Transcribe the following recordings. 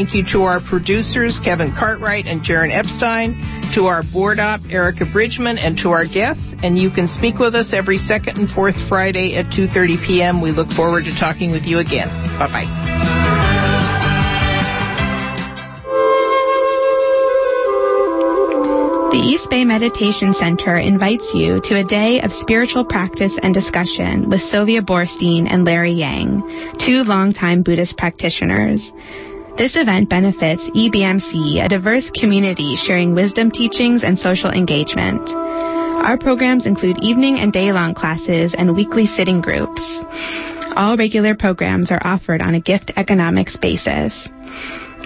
Thank you to our producers, Kevin Cartwright and Jaron Epstein, to our board op, Erica Bridgman, and to our guests. And you can speak with us every second and fourth Friday at 2.30 p.m. We look forward to talking with you again. Bye-bye. The East Bay Meditation Center invites you to a day of spiritual practice and discussion with Sylvia Boorstein and Larry Yang, two longtime Buddhist practitioners. This event benefits EBMC, a diverse community sharing wisdom teachings and social engagement. Our programs include evening and day long classes and weekly sitting groups. All regular programs are offered on a gift economics basis.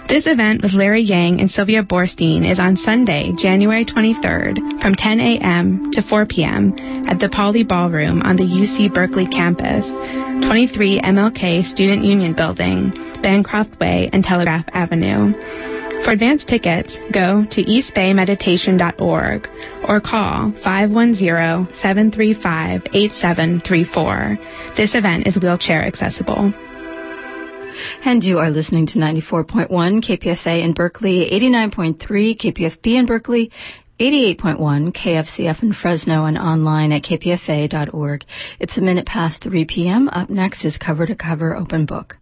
This event with Larry Yang and Sylvia Boorstein is on Sunday, January 23rd from 10 a.m. to 4 p.m. at the Pauley Ballroom on the UC Berkeley campus, 23 MLK Student Union Building, Bancroft Way and Telegraph Avenue. For advance tickets, go to eastbaymeditation.org or call 510-735-8734. This event is wheelchair accessible. And you are listening to 94.1 KPFA in Berkeley, 89.3 KPFB in Berkeley, 88.1 KFCF in Fresno and online at kpfa.org. It's a minute past 3 p.m. Up next is Cover to Cover Open Book.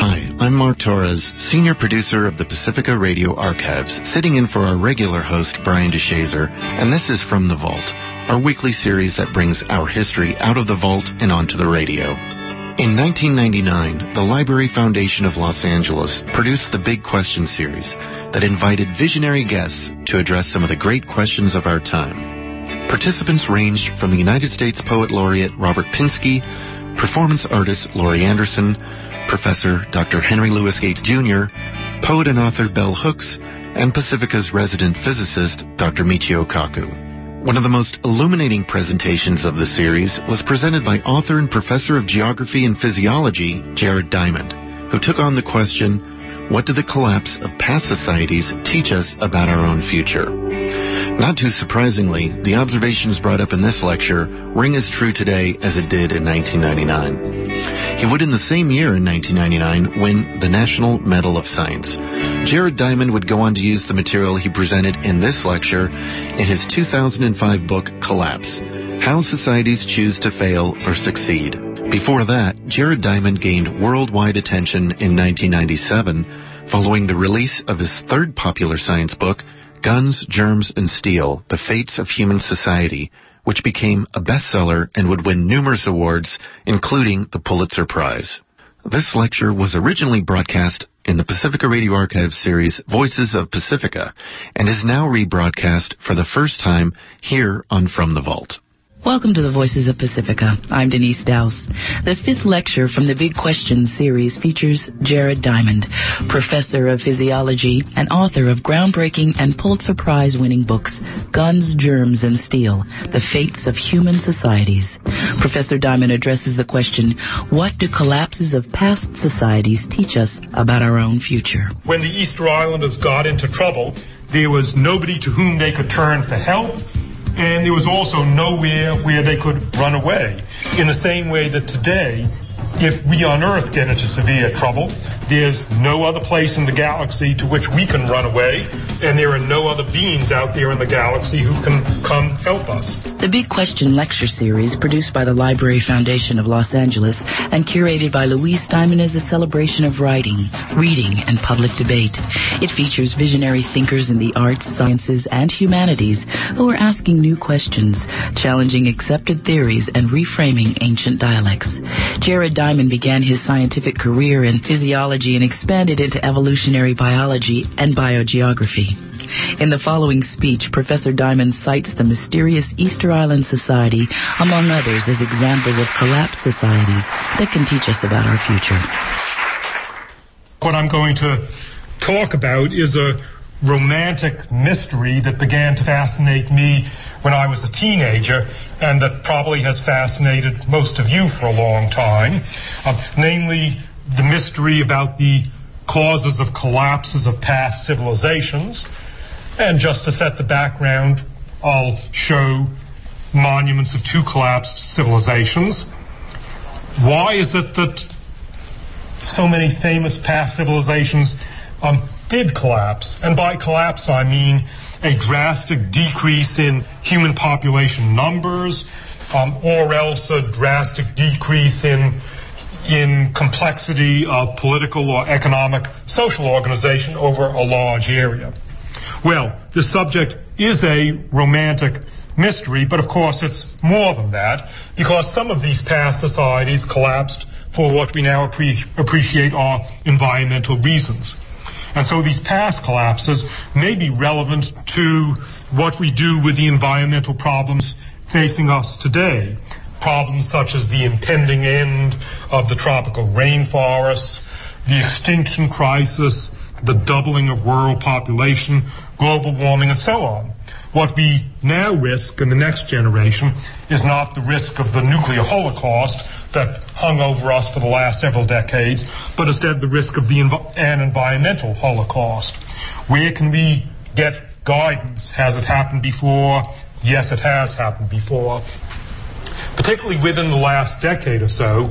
Hi, I'm Mark Torres, senior producer of the Pacifica Radio Archives, sitting in for our regular host, Brian DeShazo, and this is From the Vault, our weekly series that brings our history out of the vault and onto the radio. In 1999, the Library Foundation of Los Angeles produced the Big Question series that invited visionary guests to address some of the great questions of our time. Participants ranged from the United States Poet Laureate Robert Pinsky, performance artist Laurie Anderson, Professor Dr. Henry Louis Gates Jr., poet and author Bell Hooks, and Pacifica's resident physicist Dr. Michio Kaku. One of the most illuminating presentations of the series was presented by author and professor of geography and physiology, Jared Diamond, who took on the question, what do the collapse of past societies teach us about our own future? Not too surprisingly, the observations brought up in this lecture ring as true today as it did in 1999. He would in the same year in 1999 win the National Medal of Science. Jared Diamond would go on to use the material he presented in this lecture in his 2005 book Collapse, How Societies Choose to Fail or Succeed. Before that, Jared Diamond gained worldwide attention in 1997 following the release of his third popular science book, Guns, Germs, and Steel, The Fates of Human Society, which became a bestseller and would win numerous awards, including the Pulitzer Prize. This lecture was originally broadcast in the Pacifica Radio Archive series Voices of Pacifica and is now rebroadcast for the first time here on From the Vault. Welcome to the Voices of Pacifica. I'm Denise Dowse. The fifth lecture from the Big Questions series features Jared Diamond, professor of physiology and author of groundbreaking and Pulitzer Prize winning books Guns, Germs, and Steel The Fates of Human Societies. Professor Diamond addresses the question What do collapses of past societies teach us about our own future? When the Easter Islanders got into trouble, there was nobody to whom they could turn for help and there was also nowhere where they could run away. In the same way that today, if we on Earth get into severe trouble, there's no other place in the galaxy to which we can run away, and there are no other beings out there in the galaxy who can come help us. The Big Question lecture series, produced by the Library Foundation of Los Angeles and curated by Louise Diamond, is a celebration of writing, reading, and public debate. It features visionary thinkers in the arts, sciences, and humanities who are asking new questions, challenging accepted theories, and reframing ancient dialects. Jared Diamond began his scientific career in physiology and expanded into evolutionary biology and biogeography. In the following speech, Professor Diamond cites the mysterious Easter Island Society, among others, as examples of collapsed societies that can teach us about our future. What I'm going to talk about is a romantic mystery that began to fascinate me when I was a teenager and that probably has fascinated most of you for a long time, uh, namely the mystery about the causes of collapses of past civilizations. And just to set the background, I'll show monuments of two collapsed civilizations. Why is it that so many famous past civilizations um, did collapse. And by collapse, I mean a drastic decrease in human population numbers, um, or else a drastic decrease in in complexity of political or economic social organization over a large area. Well, the subject is a romantic mystery, but of course it's more than that because some of these past societies collapsed for what we now appre- appreciate are environmental reasons. And so these past collapses may be relevant to what we do with the environmental problems facing us today. Problems such as the impending end of the tropical rainforests, the extinction crisis, the doubling of world population, global warming, and so on. What we now risk in the next generation is not the risk of the nuclear holocaust that hung over us for the last several decades, but instead the risk of the env- an environmental holocaust. Where can we get guidance? Has it happened before? Yes, it has happened before. Particularly within the last decade or so,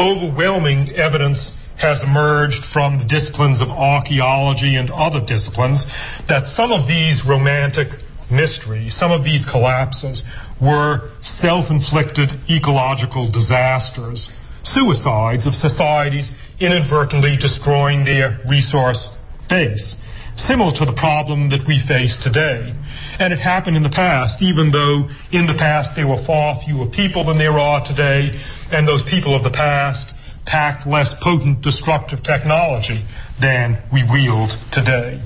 overwhelming evidence has emerged from the disciplines of archaeology and other disciplines that some of these romantic mysteries, some of these collapses, were self-inflicted ecological disasters, suicides of societies inadvertently destroying their resource base, similar to the problem that we face today. And it happened in the past, even though in the past there were far fewer people than there are today, and those people of the past packed less potent destructive technology than we wield today.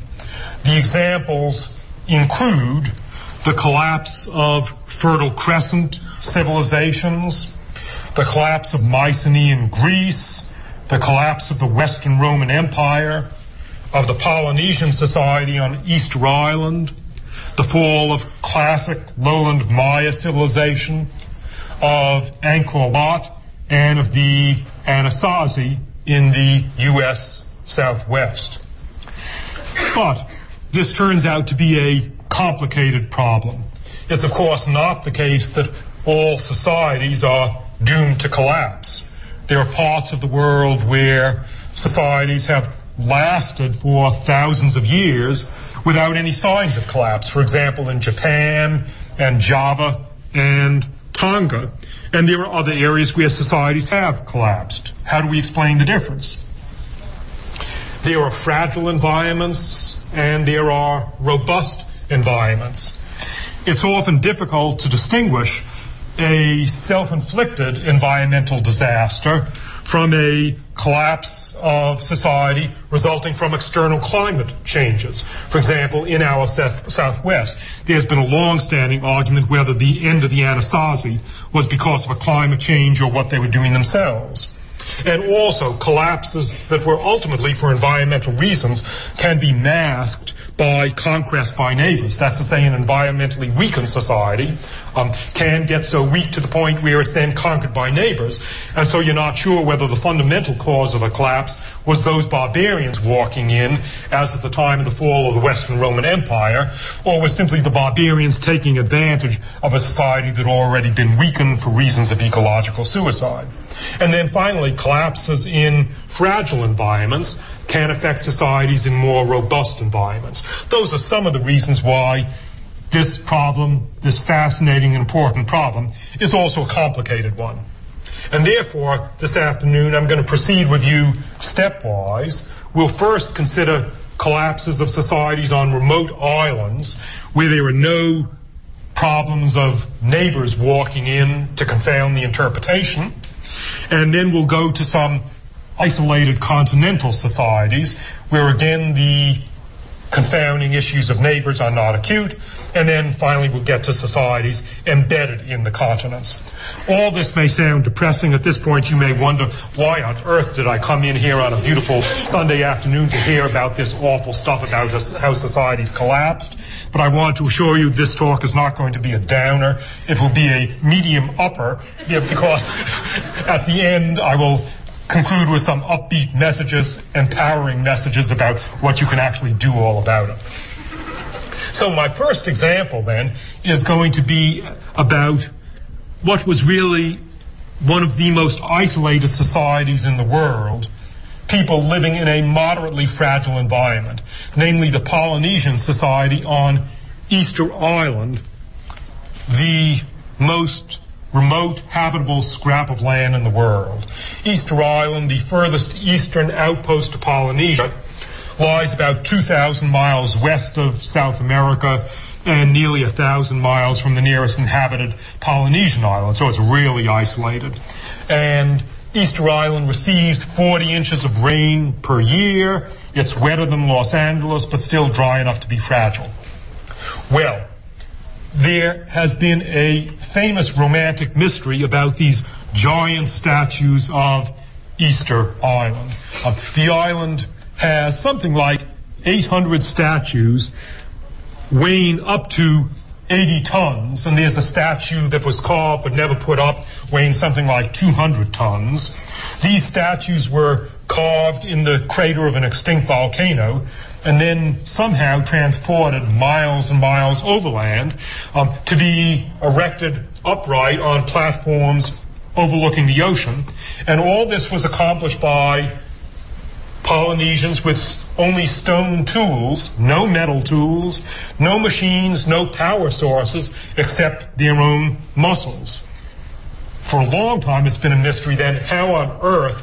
The examples include the collapse of Fertile Crescent civilizations, the collapse of Mycenaean Greece, the collapse of the Western Roman Empire, of the Polynesian society on Easter Island, the fall of classic lowland Maya civilization, of Angkor Wat, and of the Anasazi in the U.S. Southwest. But this turns out to be a complicated problem. It's, of course, not the case that all societies are doomed to collapse. There are parts of the world where societies have lasted for thousands of years without any signs of collapse. For example, in Japan and Java and Tonga. And there are other areas where societies have collapsed. How do we explain the difference? There are fragile environments and there are robust environments. It's often difficult to distinguish a self-inflicted environmental disaster from a collapse of society resulting from external climate changes. For example, in our southwest, there's been a long-standing argument whether the end of the Anasazi was because of a climate change or what they were doing themselves. And also, collapses that were ultimately for environmental reasons can be masked by conquest by neighbors. That's to say, an environmentally weakened society um, can get so weak to the point where it's then conquered by neighbors. And so you're not sure whether the fundamental cause of the collapse was those barbarians walking in, as at the time of the fall of the Western Roman Empire, or was simply the barbarians taking advantage of a society that had already been weakened for reasons of ecological suicide. And then finally, collapses in fragile environments can affect societies in more robust environments. Those are some of the reasons why this problem, this fascinating and important problem, is also a complicated one. And therefore, this afternoon, I'm going to proceed with you stepwise. We'll first consider collapses of societies on remote islands where there are no problems of neighbors walking in to confound the interpretation. And then we'll go to some isolated continental societies where again the confounding issues of neighbors are not acute, and then finally we'll get to societies embedded in the continents. All this may sound depressing at this point. You may wonder, why on earth did I come in here on a beautiful Sunday afternoon to hear about this awful stuff about how societies collapsed? But I want to assure you this talk is not going to be a downer. It will be a medium upper, because at the end I will conclude with some upbeat messages, empowering messages about what you can actually do all about it. So my first example then is going to be about what was really one of the most isolated societies in the world people living in a moderately fragile environment, namely the Polynesian Society on Easter Island, the most remote habitable scrap of land in the world. Easter Island, the furthest eastern outpost of Polynesia, lies about 2,000 miles west of South America and nearly thousand miles from the nearest inhabited Polynesian island, so it's really isolated. And Easter Island receives 40 inches of rain per year. It's wetter than Los Angeles, but still dry enough to be fragile. Well, there has been a famous romantic mystery about these giant statues of Easter Island. Uh, the island has something like 800 statues weighing up to 80 tons, and there's a statue that was carved but never put up weighing something like 200 tons. These statues were carved in the crater of an extinct volcano and then somehow transported miles and miles overland um, to be erected upright on platforms overlooking the ocean. And all this was accomplished by Polynesians with only stone tools, no metal tools, no machines, no power sources, except their own muscles. For a long time, it's been a mystery then how on earth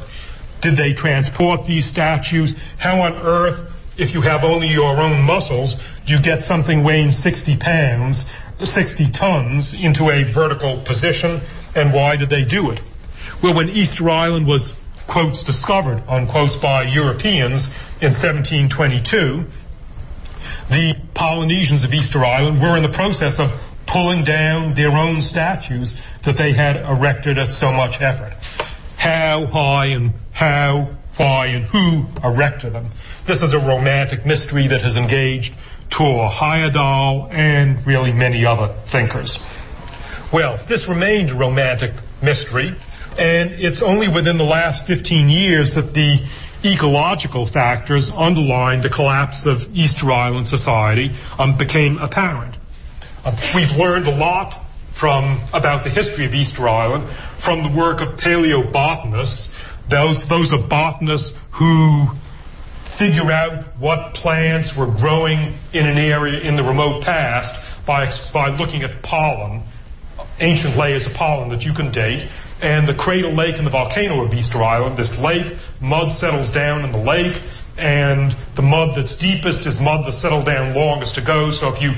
did they transport these statues? How on earth, if you have only your own muscles, you get something weighing 60 pounds, 60 tons into a vertical position? And why did they do it? Well, when Easter Island was quotes discovered, unquotes, by Europeans in 1722, the Polynesians of Easter Island were in the process of pulling down their own statues that they had erected at so much effort. How high and how, why, and who erected them. This is a romantic mystery that has engaged Thor Heyerdahl and really many other thinkers. Well, this remained a romantic mystery and it's only within the last 15 years that the ecological factors underlying the collapse of Easter Island society um, became apparent. Uh, we've learned a lot from about the history of Easter Island from the work of paleobotanists. Those those are botanists who figure out what plants were growing in an area in the remote past by by looking at pollen, ancient layers of pollen that you can date, and the Crater Lake and the volcano of Easter Island. This lake, mud settles down in the lake, and the mud that's deepest is mud that settled down longest to go. So if you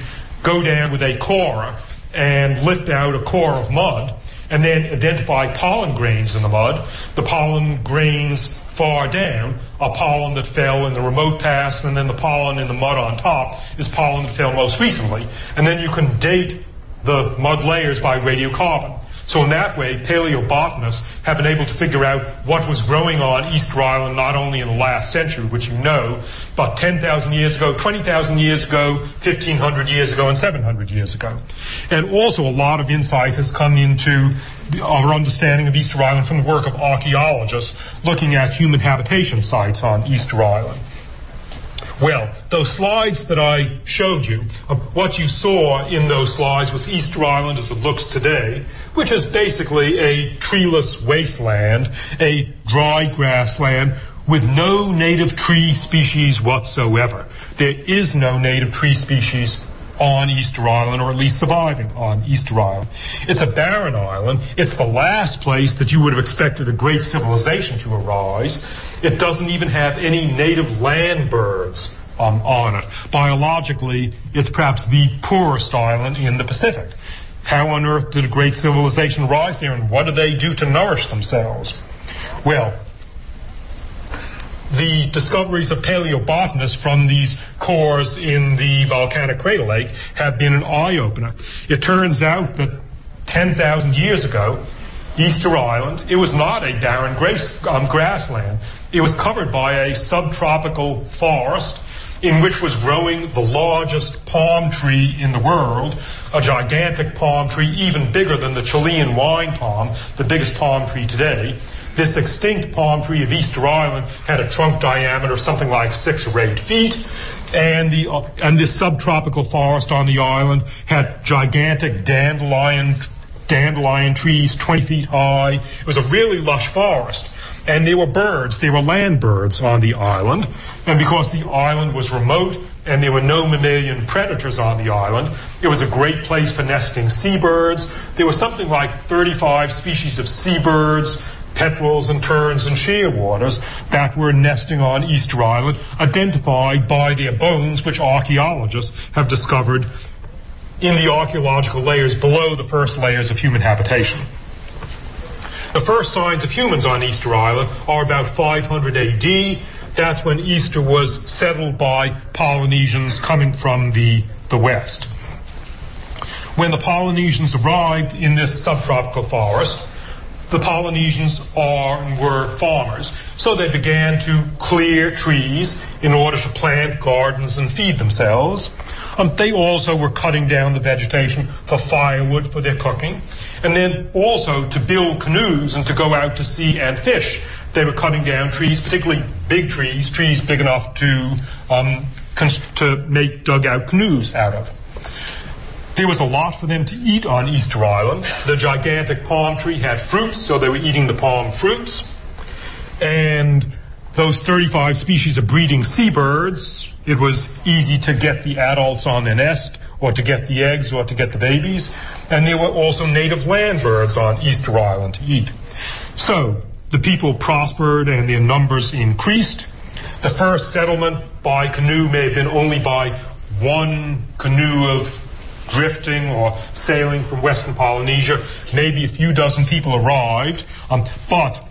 go down with a core and lift out a core of mud, and then identify pollen grains in the mud, the pollen grains far down are pollen that fell in the remote past, and then the pollen in the mud on top is pollen that fell most recently. And then you can date the mud layers by radiocarbon. So in that way, paleobotanists have been able to figure out what was growing on Easter Island not only in the last century, which you know, but 10,000 years ago, 20,000 years ago, 1,500 years ago, and 700 years ago. And also a lot of insight has come into our understanding of Easter Island from the work of archaeologists looking at human habitation sites on Easter Island. Well, those slides that I showed you, uh, what you saw in those slides was Easter Island as it looks today, which is basically a treeless wasteland, a dry grassland with no native tree species whatsoever. There is no native tree species on Easter Island, or at least surviving on Easter Island. It's a barren island. It's the last place that you would have expected a great civilization to arise. It doesn't even have any native land birds um, on it. Biologically, it's perhaps the poorest island in the Pacific. How on earth did a great civilization rise there, and what do they do to nourish themselves? Well, the discoveries of paleobotanists from these cores in the volcanic crater lake have been an eye opener. It turns out that 10,000 years ago, Easter Island, it was not a barren um, grassland. It was covered by a subtropical forest in which was growing the largest palm tree in the world, a gigantic palm tree, even bigger than the Chilean wine palm, the biggest palm tree today. This extinct palm tree of Easter Island had a trunk diameter of something like six or eight feet, and the and this subtropical forest on the island had gigantic dandelion dandelion trees 20 feet high. It was a really lush forest. And there were birds, there were land birds on the island. And because the island was remote and there were no mammalian predators on the island, it was a great place for nesting seabirds. There were something like 35 species of seabirds, petrels and terns and shearwaters that were nesting on Easter Island, identified by their bones, which archaeologists have discovered in the archaeological layers below the first layers of human habitation. The first signs of humans on Easter Island are about 500 AD. That's when Easter was settled by Polynesians coming from the, the west. When the Polynesians arrived in this subtropical forest, the Polynesians are and were farmers. So they began to clear trees in order to plant gardens and feed themselves. Um, they also were cutting down the vegetation for firewood for their cooking, and then also to build canoes and to go out to sea and fish. They were cutting down trees, particularly big trees, trees big enough to um, to make dugout canoes out of. There was a lot for them to eat on Easter Island. The gigantic palm tree had fruits, so they were eating the palm fruits. And those 35 species of breeding seabirds, it was easy to get the adults on their nest, or to get the eggs, or to get the babies. And there were also native land birds on Easter Island to eat. So, the people prospered and their numbers increased. The first settlement by canoe may have been only by one canoe of drifting or sailing from Western Polynesia. Maybe a few dozen people arrived, um, but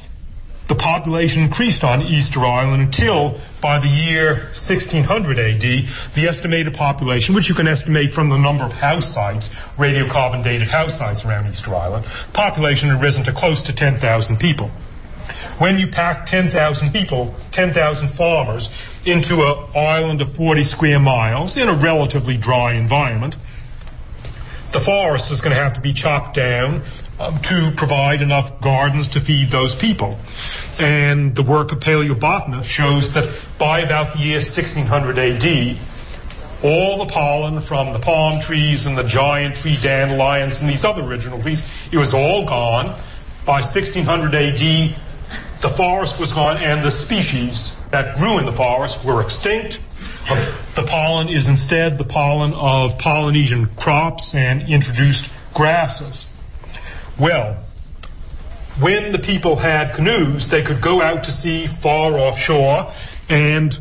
the population increased on Easter Island until by the year 1600 AD, the estimated population, which you can estimate from the number of house sites, radiocarbon dated house sites around Easter Island, population had risen to close to 10,000 people. When you pack 10,000 people, 10,000 farmers, into an island of 40 square miles in a relatively dry environment, the forest is going to have to be chopped down um, to provide enough gardens to feed those people. And the work of paleobotanists shows that by about the year 1600 AD, all the pollen from the palm trees and the giant tree dandelions and these other original trees, it was all gone. By 1600 AD, the forest was gone and the species that grew in the forest were extinct. The pollen is instead the pollen of Polynesian crops and introduced grasses. Well, when the people had canoes, they could go out to sea far offshore and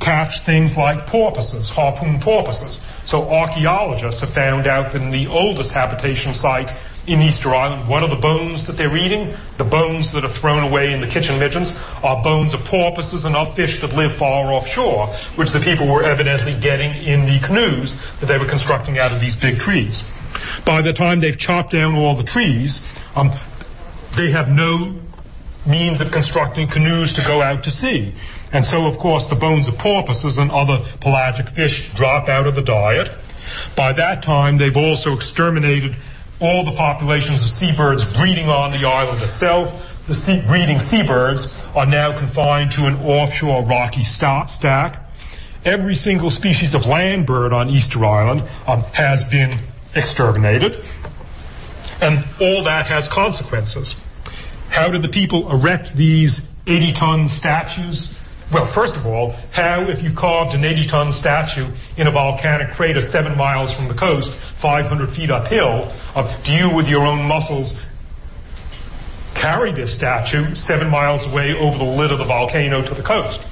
catch things like porpoises, harpoon porpoises. So archaeologists have found out that in the oldest habitation sites in Easter Island, what are the bones that they're eating? The bones that are thrown away in the kitchen middens are bones of porpoises and of fish that live far offshore, which the people were evidently getting in the canoes that they were constructing out of these big trees. By the time they've chopped down all the trees, um, they have no means of constructing canoes to go out to sea. And so, of course, the bones of porpoises and other pelagic fish drop out of the diet. By that time, they've also exterminated all the populations of seabirds breeding on the island itself. The sea, breeding seabirds are now confined to an offshore rocky stack. Every single species of land bird on Easter Island um, has been exterminated. And all that has consequences. How did the people erect these 80 ton statues well, first of all, how, if you've carved an 80 ton statue in a volcanic crater seven miles from the coast, 500 feet uphill, uh, do you, with your own muscles, carry this statue seven miles away over the lid of the volcano to the coast?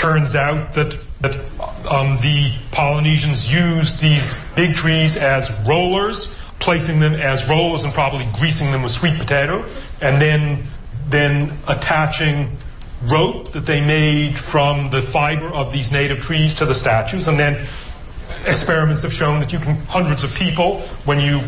Turns out that, that um, the Polynesians used these big trees as rollers, placing them as rollers and probably greasing them with sweet potato, and then, then attaching rope that they made from the fiber of these native trees to the statues, and then experiments have shown that you can hundreds of people when you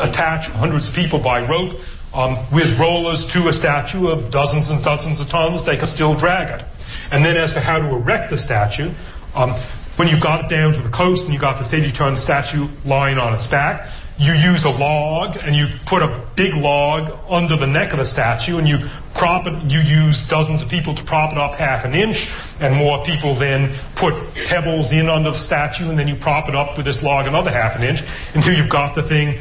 attach hundreds of people by rope um, with rollers to a statue of dozens and dozens of tons, they can still drag it. And then as for how to erect the statue, um, when you've got it down to the coast and you've got the 80 ton statue lying on its back, you use a log and you put a big log under the neck of the statue and you prop it, you use dozens of people to prop it up half an inch and more people then put pebbles in under the statue and then you prop it up with this log another half an inch until you've got the thing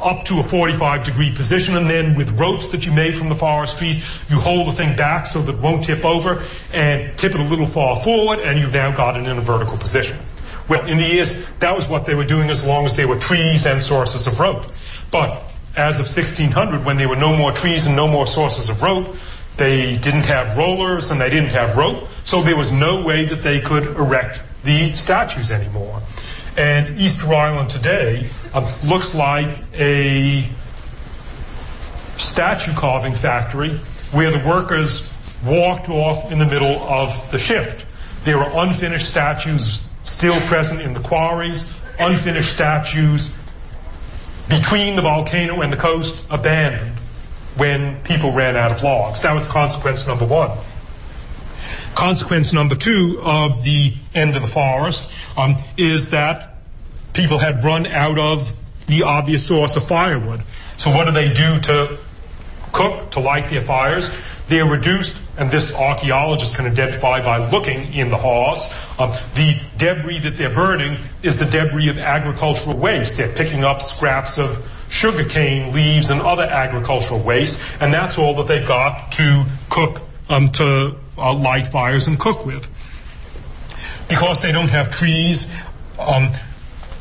up to a 45 degree position, and then with ropes that you made from the forest trees, you hold the thing back so that it won't tip over, and tip it a little far forward, and you've now got it in a vertical position. Well, in the East, that was what they were doing as long as there were trees and sources of rope. But as of 1600, when there were no more trees and no more sources of rope, they didn't have rollers and they didn't have rope, so there was no way that they could erect the statues anymore. And Easter Island today uh, looks like a statue carving factory where the workers walked off in the middle of the shift. There are unfinished statues still present in the quarries, unfinished statues between the volcano and the coast abandoned when people ran out of logs. That was consequence number one. Consequence number two of the end of the forest um, is that people had run out of the obvious source of firewood. So what do they do to cook, to light their fires? They're reduced and this archaeologist can identify by looking in the haws, uh, the debris that they're burning is the debris of agricultural waste. They're picking up scraps of sugarcane leaves and other agricultural waste, and that's all that they've got to cook, um, to uh, light fires and cook with. Because they don't have trees, um,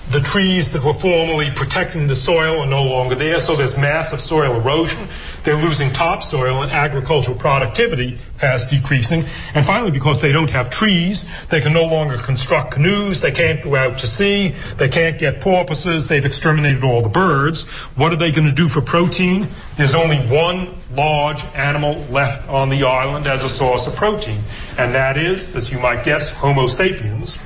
the trees that were formerly protecting the soil are no longer there, so there's massive soil erosion. They're losing topsoil, and agricultural productivity has decreasing. And finally, because they don't have trees, they can no longer construct canoes, they can't go out to sea, they can't get porpoises, they've exterminated all the birds. What are they going to do for protein? There's only one large animal left on the island as a source of protein, and that is, as you might guess, Homo sapiens.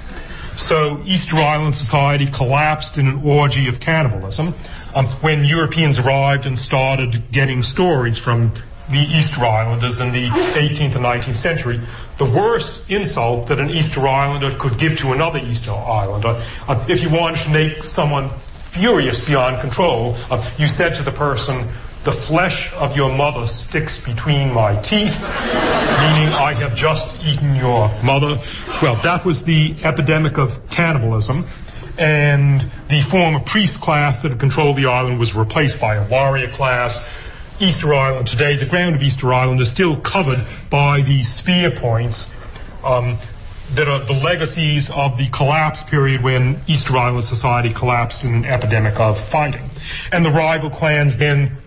So Easter Island society collapsed in an orgy of cannibalism um, when Europeans arrived and started getting stories from the Easter Islanders in the 18th and 19th century. The worst insult that an Easter Islander could give to another Easter Islander, uh, if you wanted to make someone furious beyond control, uh, you said to the person, the flesh of your mother sticks between my teeth, meaning I have just eaten your mother. Well, that was the epidemic of cannibalism. And the former priest class that had controlled the island was replaced by a warrior class. Easter Island today, the ground of Easter Island is still covered by the spear points um, that are the legacies of the collapse period when Easter Island society collapsed in an epidemic of fighting. And the rival clans then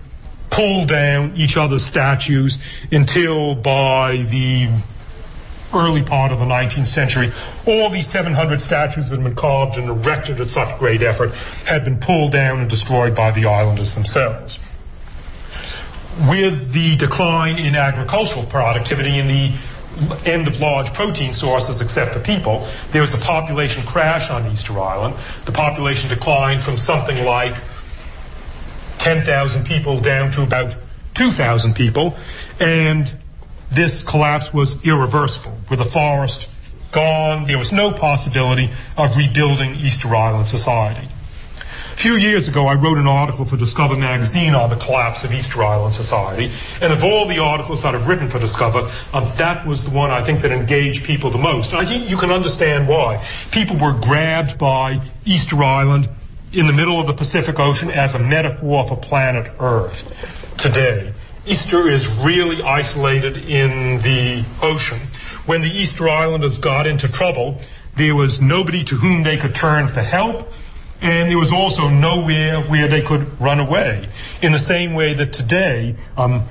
pull down each other's statues until by the early part of the 19th century, all these 700 statues that had been carved and erected at such great effort had been pulled down and destroyed by the islanders themselves. With the decline in agricultural productivity and the end of large protein sources except for people, there was a population crash on Easter Island. The population declined from something like 10,000 people down to about 2,000 people, and this collapse was irreversible. With the forest gone, there was no possibility of rebuilding Easter Island society. A few years ago, I wrote an article for Discover magazine on the collapse of Easter Island society, and of all the articles that I've written for Discover, um, that was the one I think that engaged people the most. And I think you can understand why. People were grabbed by Easter Island in the middle of the Pacific Ocean as a metaphor for planet Earth today. Easter is really isolated in the ocean. When the Easter Islanders got into trouble, there was nobody to whom they could turn for help, and there was also nowhere where they could run away. In the same way that today, um,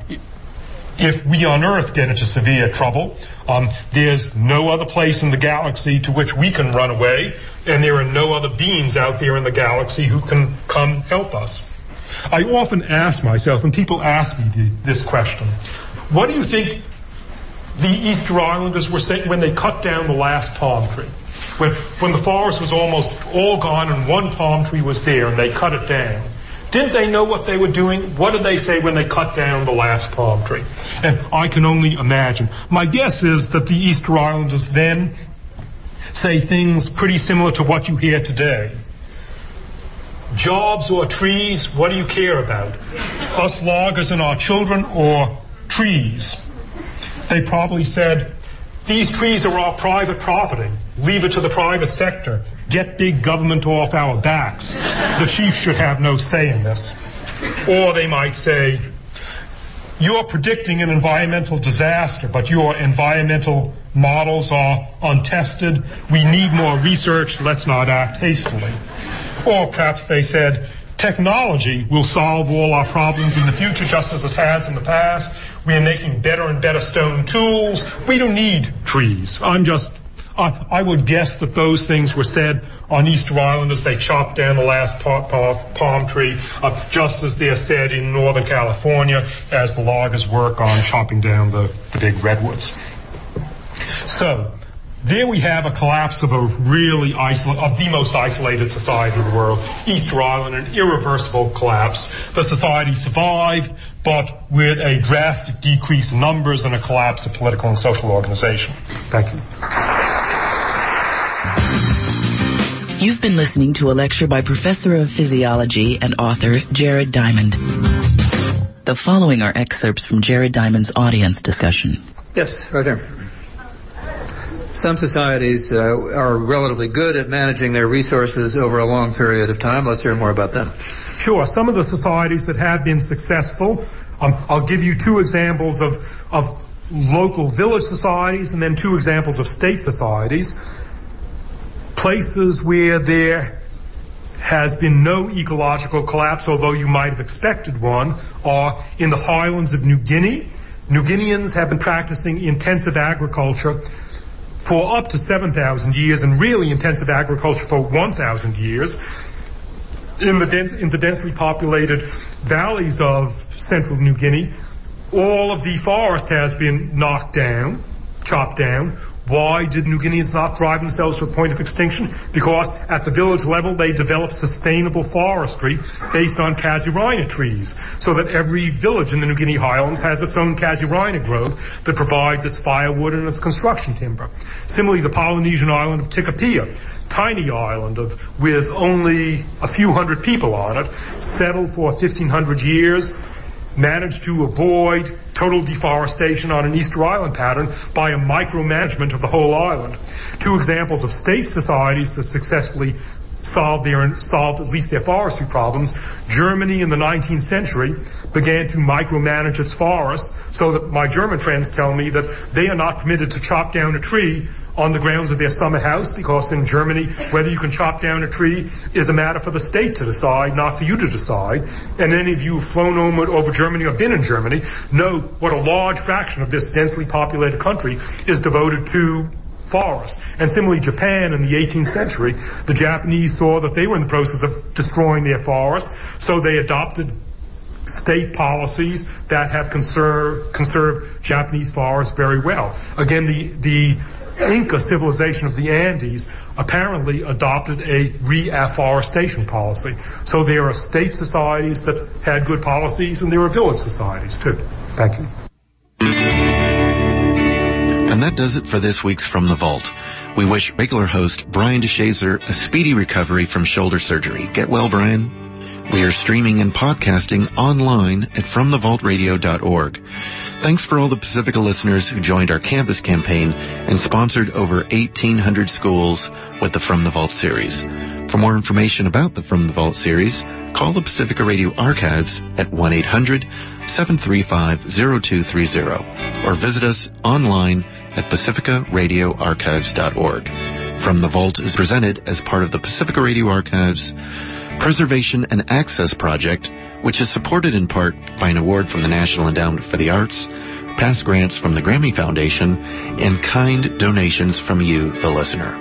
if we on Earth get into severe trouble, um, there's no other place in the galaxy to which we can run away, and there are no other beings out there in the galaxy who can come help us. I often ask myself, and people ask me the, this question, what do you think the Easter Islanders were saying when they cut down the last palm tree? When, when the forest was almost all gone and one palm tree was there and they cut it down. Didn't they know what they were doing? What did they say when they cut down the last palm tree? And I can only imagine. My guess is that the Easter Islanders then say things pretty similar to what you hear today. Jobs or trees, what do you care about? Us loggers and our children or trees? They probably said, these trees are our private property. Leave it to the private sector. Get big government off our backs. The chief should have no say in this. Or they might say, you're predicting an environmental disaster, but your environmental models are untested. We need more research. Let's not act hastily. Or perhaps they said, technology will solve all our problems in the future just as it has in the past. We are making better and better stone tools. We don't need trees. I'm just I, I would guess that those things were said on Easter Island as they chopped down the last pa- pa- palm tree, uh, just as they're said in Northern California as the loggers work on chopping down the, the big redwoods. So, there we have a collapse of a really isol- of the most isolated society in the world, Easter Island, an irreversible collapse. The society survived, but with a drastic decrease in numbers and a collapse of political and social organization. Thank you. You've been listening to a lecture by Professor of Physiology and author Jared Diamond. The following are excerpts from Jared Diamond's audience discussion. Yes, right there. Some societies uh, are relatively good at managing their resources over a long period of time. Let's hear more about them. Sure. Some of the societies that have been successful, um, I'll give you two examples of, of local village societies and then two examples of state societies places where there has been no ecological collapse, although you might have expected one, are in the highlands of New Guinea. New Guineans have been practicing intensive agriculture for up to 7,000 years and really intensive agriculture for 1,000 years. In the, dense, in the densely populated valleys of central New Guinea, all of the forest has been knocked down, chopped down. Why did New Guineans not drive themselves to a point of extinction? Because at the village level they developed sustainable forestry based on casuarina trees, so that every village in the New Guinea highlands has its own casuarina grove that provides its firewood and its construction timber. Similarly, the Polynesian island of Tikopia, tiny island of, with only a few hundred people on it, settled for 1500 years, managed to avoid total deforestation on an Easter Island pattern by a micromanagement of the whole island. Two examples of state societies that successfully solved their solved at least their forestry problems. Germany in the 19th century began to micromanage its forests so that my German friends tell me that they are not permitted to chop down a tree on the grounds of their summer house because in Germany, whether you can chop down a tree is a matter for the state to decide, not for you to decide. And any of you who've flown over, over Germany or been in Germany know what a large fraction of this densely populated country is devoted to forests. And similarly, Japan in the 18th century, the Japanese saw that they were in the process of destroying their forests, so they adopted state policies that have conserved, conserved Japanese forests very well. Again, the, the Inca civilization of the Andes apparently adopted a reforestation policy. So there are state societies that had good policies, and there are village societies too. Thank you. And that does it for this week's From the Vault. We wish regular host Brian DeShazo a speedy recovery from shoulder surgery. Get well, Brian. We are streaming and podcasting online at FromTheVaultRadio.org. Thanks for all the Pacifica listeners who joined our campus campaign and sponsored over 1,800 schools with the From the Vault series. For more information about the From the Vault series, call the Pacifica Radio Archives at 1-800-735-0230 or visit us online at pacificaradioarchives.org. From the Vault is presented as part of the Pacifica Radio Archives Preservation and Access Project, which is supported in part by an award from the National Endowment for the Arts, past grants from the Grammy Foundation, and kind donations from you, the listener.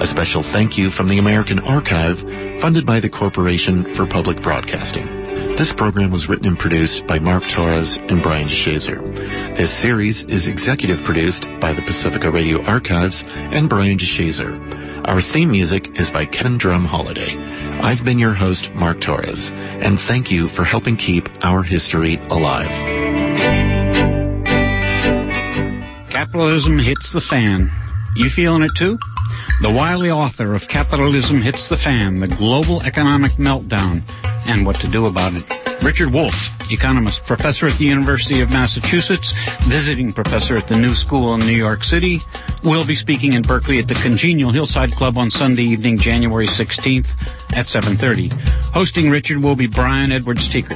A special thank you from the American Archive, funded by the Corporation for Public Broadcasting. This program was written and produced by Mark Torres and Brian DeShazo. This series is executive produced by the Pacifica Radio Archives and Brian DeShazo. Our theme music is by Ken Drum Holiday. I've been your host, Mark Torres, and thank you for helping keep our history alive. Capitalism hits the fan. You feeling it too? The wily author of Capitalism Hits the Fan, The Global Economic Meltdown, and What to Do About It. Richard Wolff, economist, professor at the University of Massachusetts, visiting professor at the New School in New York City, will be speaking in Berkeley at the Congenial Hillside Club on Sunday evening, January 16th at 7.30. Hosting Richard will be Brian Edwards Tiekert.